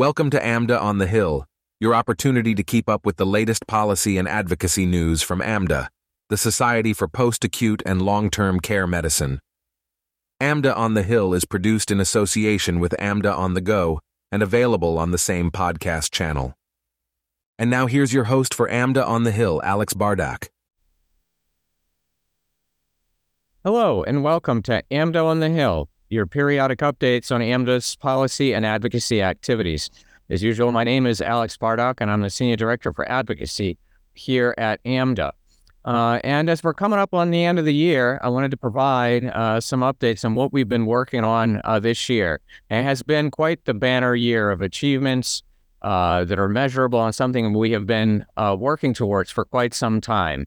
Welcome to AMDA on the Hill, your opportunity to keep up with the latest policy and advocacy news from AMDA, the Society for Post Acute and Long Term Care Medicine. AMDA on the Hill is produced in association with AMDA on the Go and available on the same podcast channel. And now here's your host for AMDA on the Hill, Alex Bardakh. Hello, and welcome to AMDA on the Hill, your periodic updates on AMDA's policy and advocacy activities. As usual, my name is Alex Bardakh, and I'm the Senior Director for Advocacy here at AMDA. Uh, and as we're coming up on the end of the year, I wanted to provide uh, some updates on what we've been working on uh, this year. It has been quite the banner year of achievements uh, that are measurable and something we have been uh, working towards for quite some time.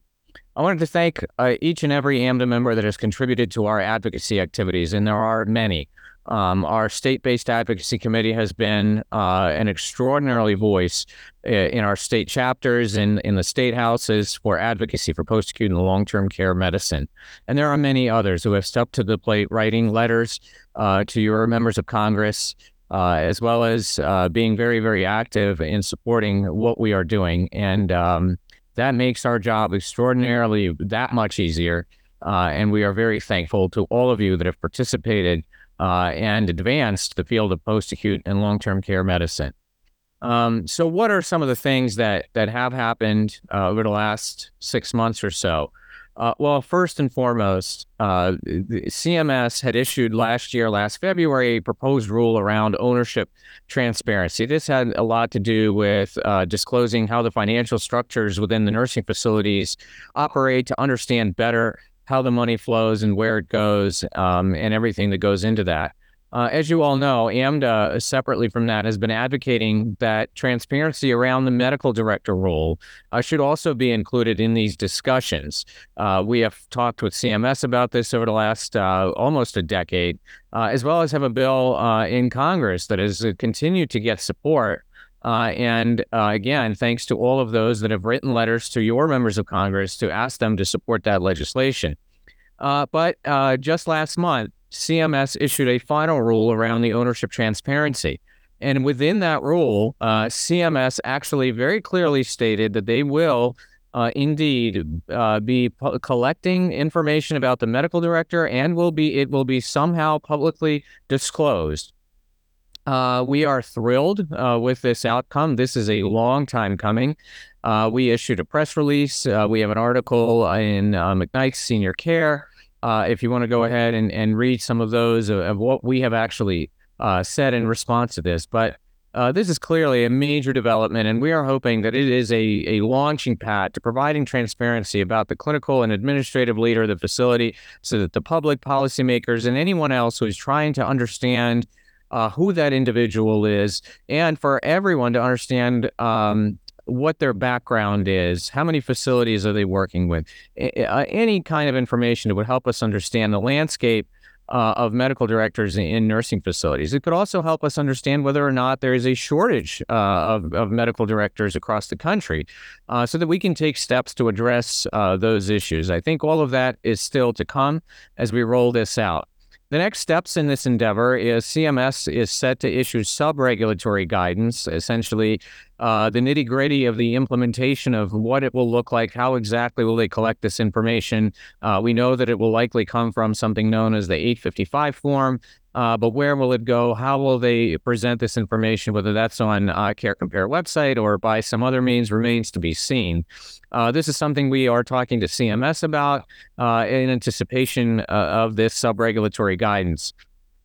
I wanted to thank uh, each and every AMDA member that has contributed to our advocacy activities, and there are many. Um, our state-based advocacy committee has been uh, an extraordinary voice uh, in our state chapters and in, in the state houses for advocacy for post-acute and long-term care medicine. And there are many others who have stepped to the plate, writing letters uh, to your members of Congress, uh, as well as uh, being very, very active in supporting what we are doing. And um, that makes our job extraordinarily that much easier. Uh, and we are very thankful to all of you that have participated uh, and advanced the field of post acute and long term care medicine. Um, so, what are some of the things that that have happened uh, over the last six months or so? Uh, well, first and foremost, uh, CMS had issued last year, last February, a proposed rule around ownership transparency. This had a lot to do with uh, disclosing how the financial structures within the nursing facilities operate to understand better how the money flows and where it goes um, and everything that goes into that. Uh, as you all know, AMDA, separately from that, has been advocating that transparency around the medical director role uh, should also be included in these discussions. Uh, we have talked with CMS about this over the last uh, almost a decade, uh, as well as have a bill uh, in Congress that has continued to get support. and again, thanks to all of those that have written letters to your members of Congress to ask them to support that legislation. but just last month, CMS issued a final rule around the ownership transparency. And within that rule, uh, CMS actually very clearly stated that they will uh, indeed uh, be collecting information about the medical director and will be it will be somehow publicly disclosed. Uh, we are thrilled uh, with this outcome. This is a long time coming. Uh, we issued a press release. we have an article in McKnight's Senior Care uh, if you want to go ahead and, and read some of those of, of what we have actually uh, said in response to this. But uh, this is clearly a major development, and we are hoping that it is a, a launching pad to providing transparency about the clinical and administrative leader of the facility so that the public, policymakers, and anyone else who is trying to understand uh, who that individual is, and for everyone to understand um, what their background is, how many facilities are they working with, uh, any kind of information that would help us understand the landscape uh, of medical directors in nursing facilities. It could also help us understand whether or not there is a shortage uh, of, of, medical directors across the country uh, so that we can take steps to address uh, those issues. I think all of that is still to come as we roll this out. The next steps in this endeavor is CMS is set to issue sub regulatory guidance, essentially uh, the nitty gritty of the implementation of what it will look like. How exactly will they collect this information? Uh, we know that it will likely come from something known as the 855 form, uh, but where will it go? How will they present this information? Whether that's on uh, Care Compare website or by some other means remains to be seen. Uh, this is something we are talking to CMS about uh, in anticipation uh, of this sub-regulatory guidance.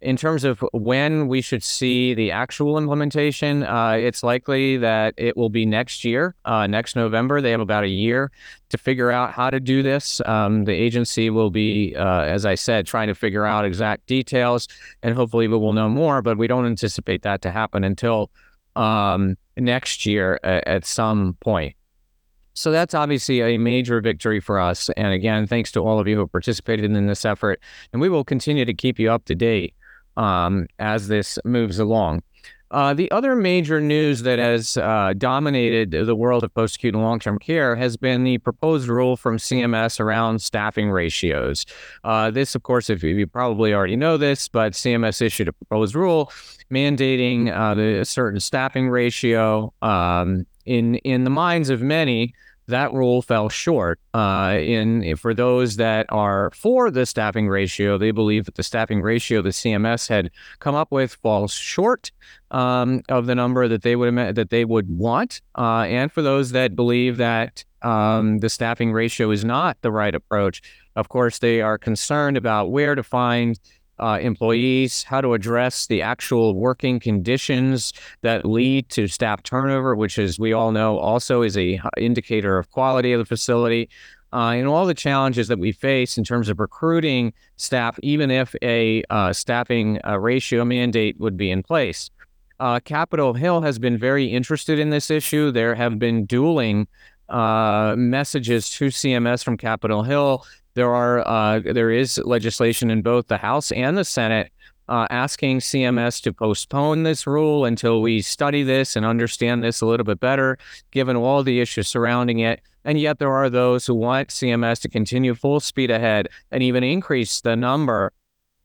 In terms of when we should see the actual implementation, uh, it's likely that it will be next year, uh, next November. They have about a year to figure out how to do this. Um, the agency will be, uh, as I said, trying to figure out exact details, and hopefully we will know more. But we don't anticipate that to happen until um, next year at, at some point. So that's obviously a major victory for us. And again, thanks to all of you who participated in this effort. And we will continue to keep you up to date um, as this moves along. Uh, the other major news that has uh, dominated the world of post acute and long term care has been the proposed rule from CMS around staffing ratios. Uh, this, of course, if you, probably already know this, but CMS issued a proposed rule mandating uh, the certain staffing ratio. Um, in in the minds of many, that rule fell short. Uh, in for those that are for the staffing ratio, they believe that the staffing ratio the CMS had come up with falls short um, of the number that they would that they would want. Uh, and for those that believe that um, the staffing ratio is not the right approach, of course, they are concerned about where to find uh, employees, how to address the actual working conditions that lead to staff turnover, which, as we all know, also is a indicator of quality of the facility. Uh, and all the challenges that we face in terms of recruiting staff, even if a uh, staffing uh, ratio mandate would be in place. Uh, Capitol Hill has been very interested in this issue. There have been dueling uh, messages to CMS from Capitol Hill there are uh, there is legislation in both the House and the Senate uh, asking CMS to postpone this rule until we study this and understand this a little bit better, given all the issues surrounding it. And yet, there are those who want CMS to continue full speed ahead and even increase the number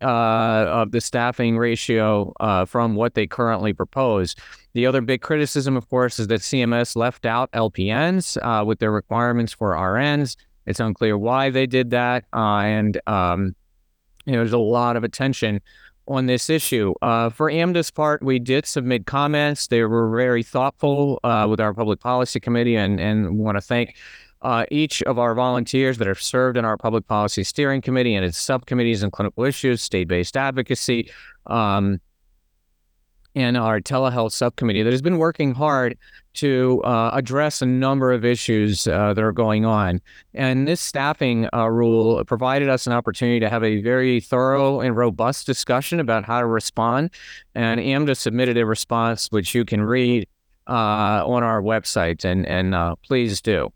uh, of the staffing ratio uh, from what they currently propose. The other big criticism, of course, is that CMS left out LPNs uh, with their requirements for RNs. It's unclear why they did that, uh, and um, you know, there's a lot of attention on this issue. Uh, for AMDA's part, we did submit comments. They were very thoughtful uh, with our public policy committee, and and want to thank uh, each of our volunteers that have served in our public policy steering committee and its subcommittees and clinical issues, state-based advocacy. Um, and our telehealth subcommittee that has been working hard to uh, address a number of issues uh, that are going on. And this staffing uh, rule provided us an opportunity to have a very thorough and robust discussion about how to respond. And AMDA submitted a response, which you can read uh, on our website, and, and uh, please do.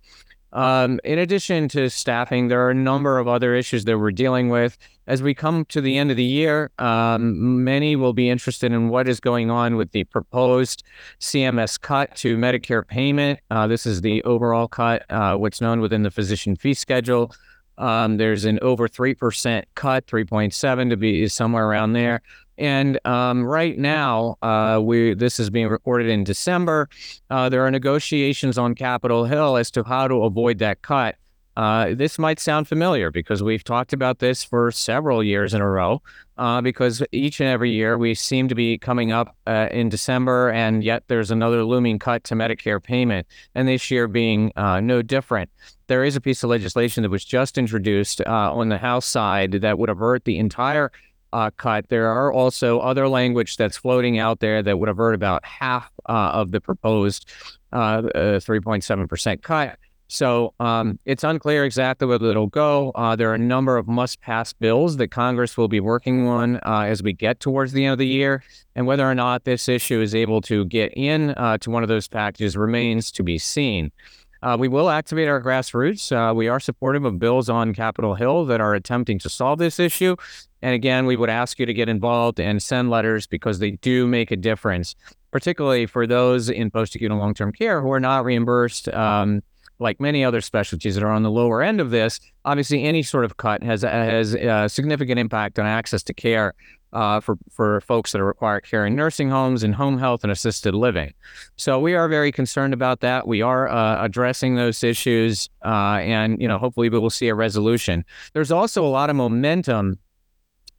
Um, in addition to staffing, there are a number of other issues that we're dealing with. As we come to the end of the year, um, many will be interested in what is going on with the proposed CMS cut to Medicare payment. Uh, this is the overall cut, uh, what's known within the physician fee schedule. Um, there's an over 3% cut, 3.7 to be somewhere around there. And um, right now, uh, we this is being recorded in December. Uh, there are negotiations on Capitol Hill as to how to avoid that cut. Uh, this might sound familiar because we've talked about this for several years in a row. Uh, because each and every year we seem to be coming up uh, in December, and yet there's another looming cut to Medicare payment, and this year being uh, no different. There is a piece of legislation that was just introduced on the House side that would avert the entire uh, cut. There are also other language that's floating out there that would avert about half uh, of the proposed uh, 3.7% uh, cut. So um, it's unclear exactly where it'll go. Uh, there are a number of must-pass bills that Congress will be working on uh, as we get towards the end of the year, and whether or not this issue is able to get in to one of those packages remains to be seen. Uh, we will activate our grassroots. Uh, we are supportive of bills on Capitol Hill that are attempting to solve this issue. And again, we would ask you to get involved and send letters because they do make a difference, particularly for those in post acute and long term care who are not reimbursed. Um, like many other specialties that are on the lower end of this, obviously any sort of cut has has a significant impact on access to care uh, for for folks that require care in nursing homes and home health and assisted living. So we are very concerned about that. We are uh, addressing those issues, uh, and you know hopefully we will see a resolution. There's also a lot of momentum.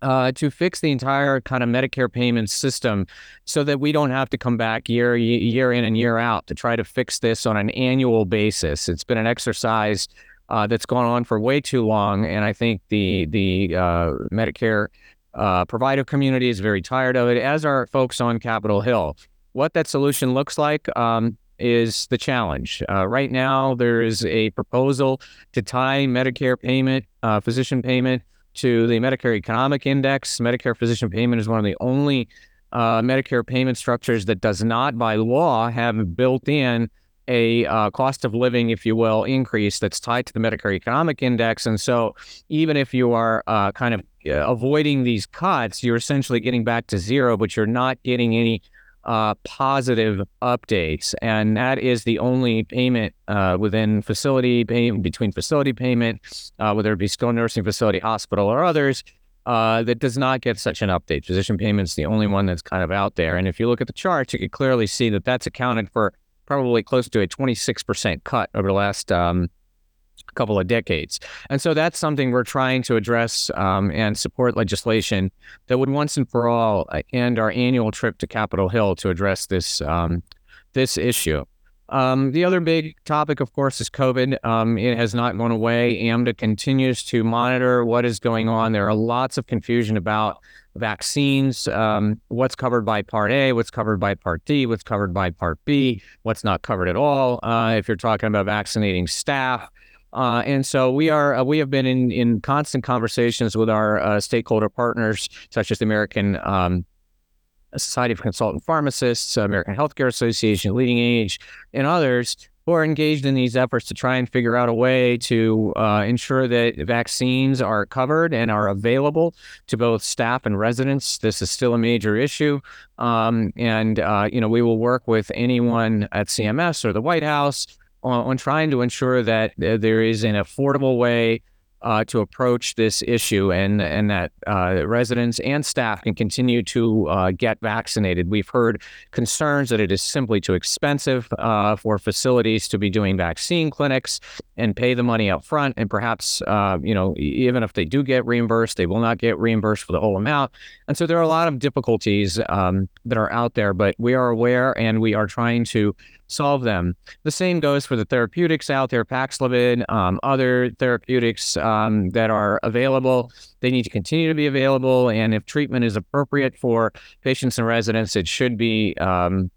Uh, to fix the entire kind of Medicare payment system, so that we don't have to come back year year in and year out to try to fix this on an annual basis. It's been an exercise uh, that's gone on for way too long, and I think the the uh, Medicare uh, provider community is very tired of it, as are folks on Capitol Hill. What that solution looks like um, is the challenge. Uh, right now, there is a proposal to tie Medicare payment, uh, physician payment, to the Medicare Economic Index. Medicare physician payment is one of the only uh, Medicare payment structures that does not, by law, have built in a uh, cost of living, if you will, increase that's tied to the Medicare Economic Index. And so, even if you are uh, kind of uh, avoiding these cuts, you're essentially getting back to zero, but you're not getting any uh, positive updates, and that is the only payment uh, within facility pay- between facility payment, uh, whether it be skilled nursing facility, hospital, or others. Uh, that does not get such an update. Physician payment's the only one that's kind of out there. And if you look at the charts, you can clearly see that that's accounted for probably close to a 26% cut over the last um, couple of decades. And so that's something we're trying to address um, and support legislation that would once and for all uh, end our annual trip to Capitol Hill to address this um, this issue. Um, the other big topic, of course, is COVID. Um, it has not gone away. AMDA continues to monitor what is going on. There are lots of confusion about vaccines, um, what's covered by Part A, what's covered by Part D, what's covered by Part B, what's not covered at all. Uh, if you're talking about vaccinating staff, uh, and so we are uh, we have been in in constant conversations with our uh, stakeholder partners, such as the American um, Society of Consultant Pharmacists, American Healthcare Association, Leading Age, and others who are engaged in these efforts to try and figure out a way to uh, ensure that vaccines are covered and are available to both staff and residents. This is still a major issue, um, and uh, you know we will work with anyone at CMS or the White House on, on trying to ensure that there is an affordable way uh, to approach this issue and and that uh, residents and staff can continue to uh, get vaccinated. We've heard concerns that it is simply too expensive uh, for facilities to be doing vaccine clinics and pay the money up front, and perhaps uh, you know even if they do get reimbursed, they will not get reimbursed for the whole amount. And so there are a lot of difficulties um, that are out there, but we are aware and we are trying to solve them. The same goes for the therapeutics out there, Paxlovid, um, other therapeutics um, that are available. They need to continue to be available. And if treatment is appropriate for patients and residents, it should be um,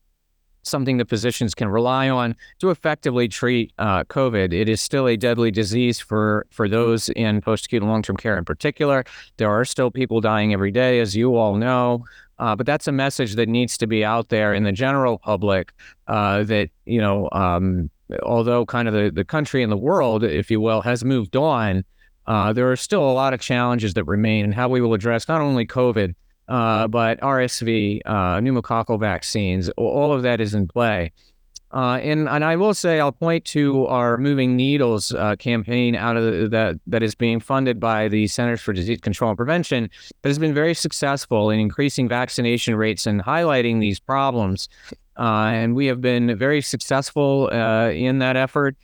something that physicians can rely on to effectively treat uh, COVID. It is still a deadly disease for, for those in post acute and long term care in particular. There are still people dying every day, as you all know. Uh, but that's a message that needs to be out there in the general public uh, that, you know, um, although kind of the, the country and the world, if you will, has moved on, uh, there are still a lot of challenges that remain and how we will address not only COVID, uh, but RSV, uh, pneumococcal vaccines, all of that is in play. Uh, and and I will say I'll point to our Moving Needles uh, campaign out of the, that that is being funded by the Centers for Disease Control and Prevention that has been very successful in increasing vaccination rates and highlighting these problems. Uh, and we have been very successful uh, in that effort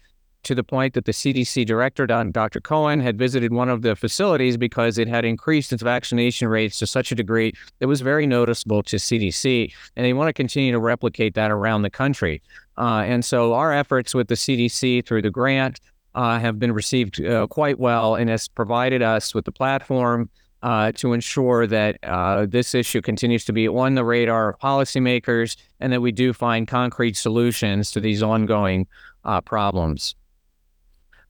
to the point that the CDC director, Dr. Cohen, had visited one of the facilities because it had increased its vaccination rates to such a degree that was very noticeable to CDC. And they want to continue to replicate that around the country. Uh, and so our efforts with the CDC through the grant uh, have been received uh, quite well and has provided us with the platform uh, to ensure that uh, this issue continues to be on the radar of policymakers and that we do find concrete solutions to these ongoing uh, problems.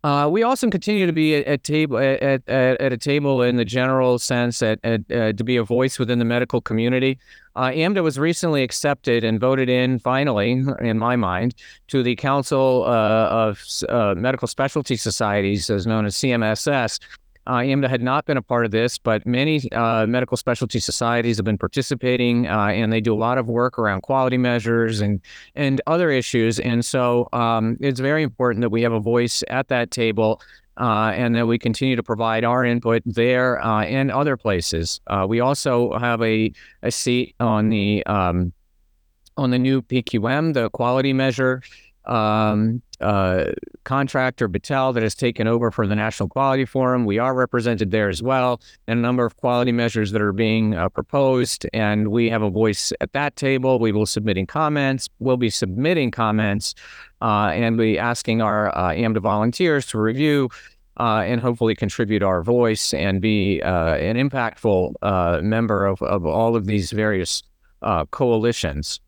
Uh, we also continue to be at, at table at, at, at, a table in the general sense at, at uh, to be a voice within the medical community. Uh, AMDA was recently accepted and voted in finally, in my mind, to the Council uh, of uh, Medical Specialty Societies, as known as CMSS, uh, AMDA had not been a part of this, but many uh, medical specialty societies have been participating, uh, and they do a lot of work around quality measures and and other issues. And so um, it's very important that we have a voice at that table. Uh, and that we continue to provide our input there uh, and other places. Uh, we also have a, a seat on the um, on the new PQM, the quality measure um, uh, contractor Battelle that has taken over for the National Quality Forum. We are represented there as well, and a number of quality measures that are being uh, proposed, and we have a voice at that table. We will submitting comments. We'll be submitting comments, uh, and be asking our uh, AMDA volunteers to review. Uh, and hopefully contribute our voice and be uh, an impactful uh, member of, of all of these various coalitions.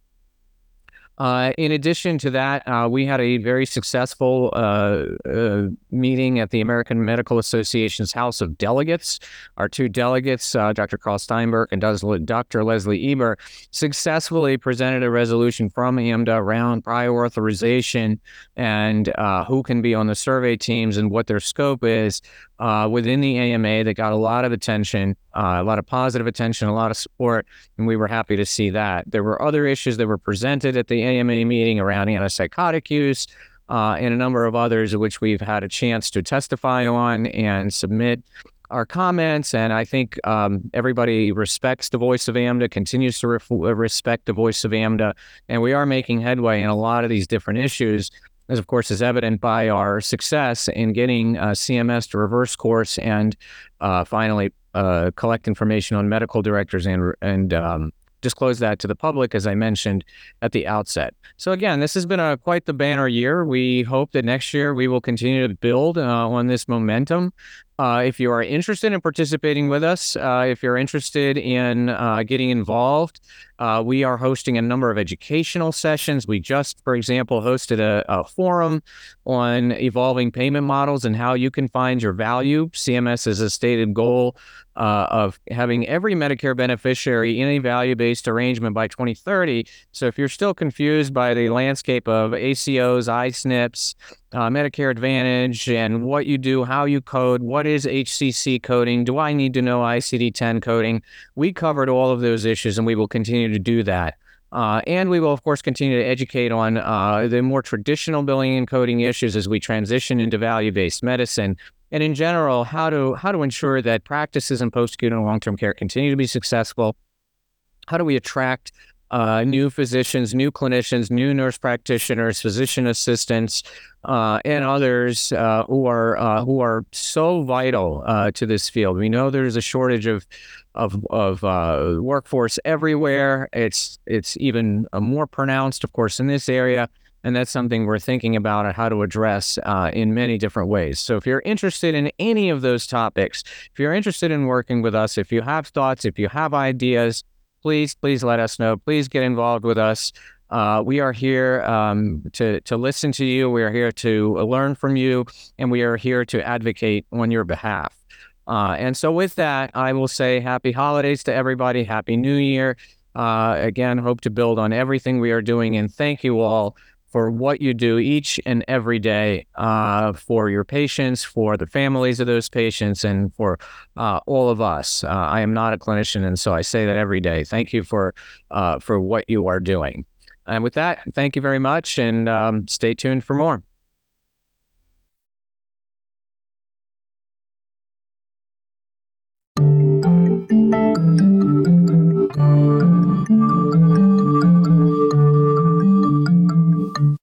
Uh, in addition to that, uh, we had a very successful uh, uh meeting at the American Medical Association's House of Delegates. Our two delegates, uh, Dr. Carl Steinberg and Dr. Leslie Eber, successfully presented a resolution from AMDA around prior authorization and uh, who can be on the survey teams and what their scope is. Uh, within the AMA that got a lot of attention, uh, a lot of positive attention, a lot of support, and we were happy to see that. There were other issues that were presented at the AMA meeting around antipsychotic use uh, and a number of others, which we've had a chance to testify on and submit our comments. And I think um, everybody respects the voice of AMDA, continues to respect the voice of AMDA, and we are making headway in a lot of these different issues as of course is evident by our success in getting uh, CMS to reverse course and uh, finally uh, collect information on medical directors and and um, disclose that to the public, as I mentioned at the outset. So again, this has been a quite the banner year. We hope that next year we will continue to build uh, on this momentum. Uh, if you are interested in participating with us, uh, if you're interested in uh, getting involved, uh, we are hosting a number of educational sessions. We just, for example, hosted a, a, forum on evolving payment models and how you can find your value. CMS has a stated goal uh, of having every Medicare beneficiary in a value based arrangement by 2030. So if you're still confused by the landscape of ACOs, I-SNPs, uh, Medicare Advantage and what you do, how you code, what is HCC coding, do I need to know ICD 10 coding? We covered all of those issues and we will continue to do that. Uh, and we will, of course, continue to educate on uh, the more traditional billing and coding issues as we transition into value-based medicine, and in general, how to how to ensure that practices in post-acute and long-term care continue to be successful. How do we attract uh, new physicians, new clinicians, new nurse practitioners, physician assistants, uh, and others uh, who are uh, who are so vital uh, to this field. We know there's a shortage of of, of uh, workforce everywhere. It's it's even more pronounced, of course, in this area. And that's something we're thinking about and how to address in many different ways. So, if you're interested in any of those topics, if you're interested in working with us, if you have thoughts, if you have ideas, please, please let us know. Please get involved with us. Uh, we are here um, to to listen to you. We are here to learn from you, and we are here to advocate on your behalf. Uh, and so, with that, I will say happy holidays to everybody. Happy New Year. Uh, again, hope to build on everything we are doing, and thank you all for what you do each and every day uh, for your patients, for the families of those patients, and for uh, all of us. Uh, I am not a clinician, and so I say that every day. Thank you for uh, for what you are doing. And with that, thank you very much, and um, stay tuned for more.